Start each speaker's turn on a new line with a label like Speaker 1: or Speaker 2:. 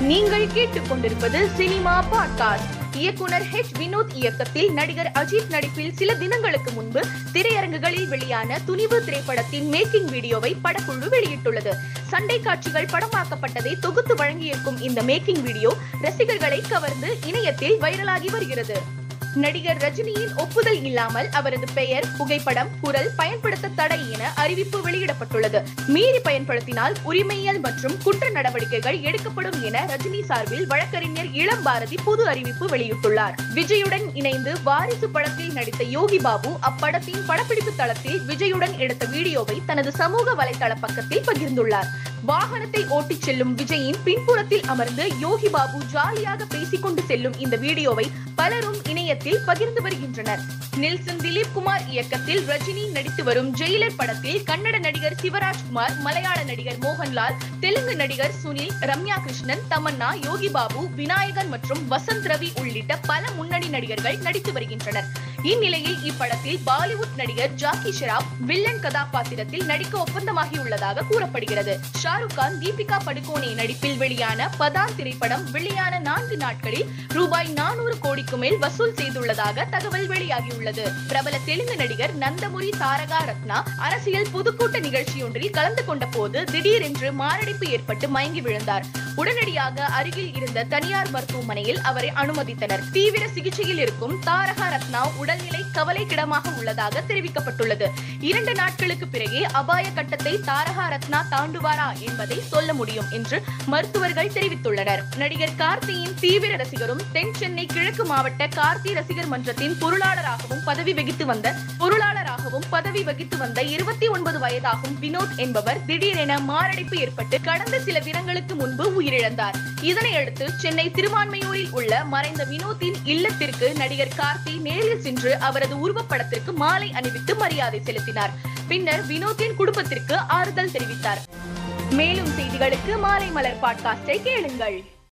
Speaker 1: நீங்கள் கேட்டுக்கொண்டிருப்பது cinema podcast. இயக்குனர் ஹெச் வினோத் இயக்கத்தில் நடிகர் அஜித் நடிப்பில் சில தினங்களுக்கு முன்பு திரையரங்குகளில் வெளியான துணிவு திரைப்படத்தின் மேக்கிங் வீடியோவை படக்குழு வெளியிட்டுள்ளது. சண்டை காட்சிகள் படமாக்கப்பட்டதை தொகுத்து வழங்கியிருக்கும் இந்த மேக்கிங் வீடியோ ரசிகர்களை கவர்ந்து இணையத்தில் வைரலாகி வருகிறது. நடிகர் ரஜினியின் ஒப்புதல் இல்லாமல் அவரது பெயர் புகைப்படம் குரல் பயன்படுத்த தடை என அறிவிப்பு வெளியிடப்பட்டுள்ளது. மீறி பயன்படுத்தினால் உரிமையியல் மற்றும் குற்ற நடவடிக்கைகள் எடுக்கப்படும் என ரஜினி சார்பில் வழக்கறிஞர் இளம் பாரதி புது அறிவிப்பு வெளியிட்டுள்ளார். விஜயுடன் இணைந்து வாரிசு படத்தில் நடித்த யோகி பாபு அப்படத்தின் படப்பிடிப்பு தளத்தில் விஜயுடன் எடுத்த வீடியோவை தனது சமூக வலைதள பக்கத்தில் பகிர்ந்துள்ளார். வாகனத்தை ஓட்டிச் செல்லும் விஜயின் பின்புறத்தில் அமர்ந்து யோகி பாபு ஜாலியாக பேசிக்கொண்டு செல்லும் இந்த வீடியோவை பலரும் இணையத்தில் பகிர்ந்து வருகின்றனர். நெல்சன் திலீப் குமார் இயக்கத்தில் ரஜினி நடித்து வரும் ஜெயிலர் படத்தில் கன்னட நடிகர் சிவராஜ்குமார் மலையாள நடிகர் மோகன்லால் தெலுங்கு நடிகர் சுனில் ரம்யா கிருஷ்ணன் தமன்னா யோகி பாபு விநாயகன் மற்றும் வசந்த் ரவி உள்ளிட்ட பல முன்னணி நடிகர்கள் நடித்து வருகின்றனர். இந்நிலையில் இப்படத்தில் பாலிவுட் நடிகர் ஜாக்கி ஷெராப் வில்லன் கதாபாத்திரத்தில் நடிக்க ஒப்பந்தமாகியுள்ளதாக கூறப்படுகிறது. ஷாருக் கான் தீபிகா படுகோனே நடிப்பில் வெளியான பதான் திரைப்படம் வெளியான நான்கு நாட்களில் ரூபாய் நானூறு கோடிக்கு மேல் வசூல் செய்துள்ளதாக தகவல் வெளியாகியுள்ளது பிரபல தெலுங்கு நடிகர் நந்தமுரி தாரகா ரத்னா அரசியல் பொதுக்கூட்ட நிகழ்ச்சியொன்றில் கலந்து கொண்ட போது திடீரென்று மாரடைப்பு ஏற்பட்டு மயங்கி விழுந்தார். உடனடியாக அருகில் இருந்த தனியார் மருத்துவமனையில் அவரை அனுமதித்தனர். தீவிர சிகிச்சையில் இருக்கும் தாரகா ரத்னா உடல்நிலை கவலைக்கிடமாக உள்ளதாக தெரிவிக்கப்பட்டுள்ளது. இரண்டு நாட்களுக்கு பிறகே அபாய கட்டத்தை தாரகா ரத்னா தாண்டுவாரா என்பதை சொல்ல முடியும் என்று மருத்துவர்கள் தெரிவித்துள்ளனர். நடிகர் கார்த்தியின் தீவிர ரசிகரும் தென் சென்னை கிழக்கு மாவட்ட கார்த்தி ரசிகர் மன்றத்தின் பொருளாளராகவும் பதவி வகித்து வந்த பொருளாளராகவும் பதவி வகித்து வந்த இருபத்தி ஒன்பது வயதாகும் வினோத் என்பவர் திடீரென மாரடைப்பு ஏற்பட்டு கடந்த சில தினங்களுக்கு முன்பு உயிரிழந்தார். இதனையடுத்து சென்னை திருவான்மையூரில் உள்ள மறைந்த வினோத்தின் இல்லத்திற்கு நடிகர் கார்த்தி நேரில் சென்று அவரது உருவப்படத்திற்கு மாலை அணிவித்து மரியாதை செலுத்தினார். பின்னர் வினோத்தின் குடும்பத்திற்கு ஆறுதல் தெரிவித்தார். மேலும் செய்திகளுக்கு மாலை மலர் பாட்காஸ்டை கேளுங்கள்.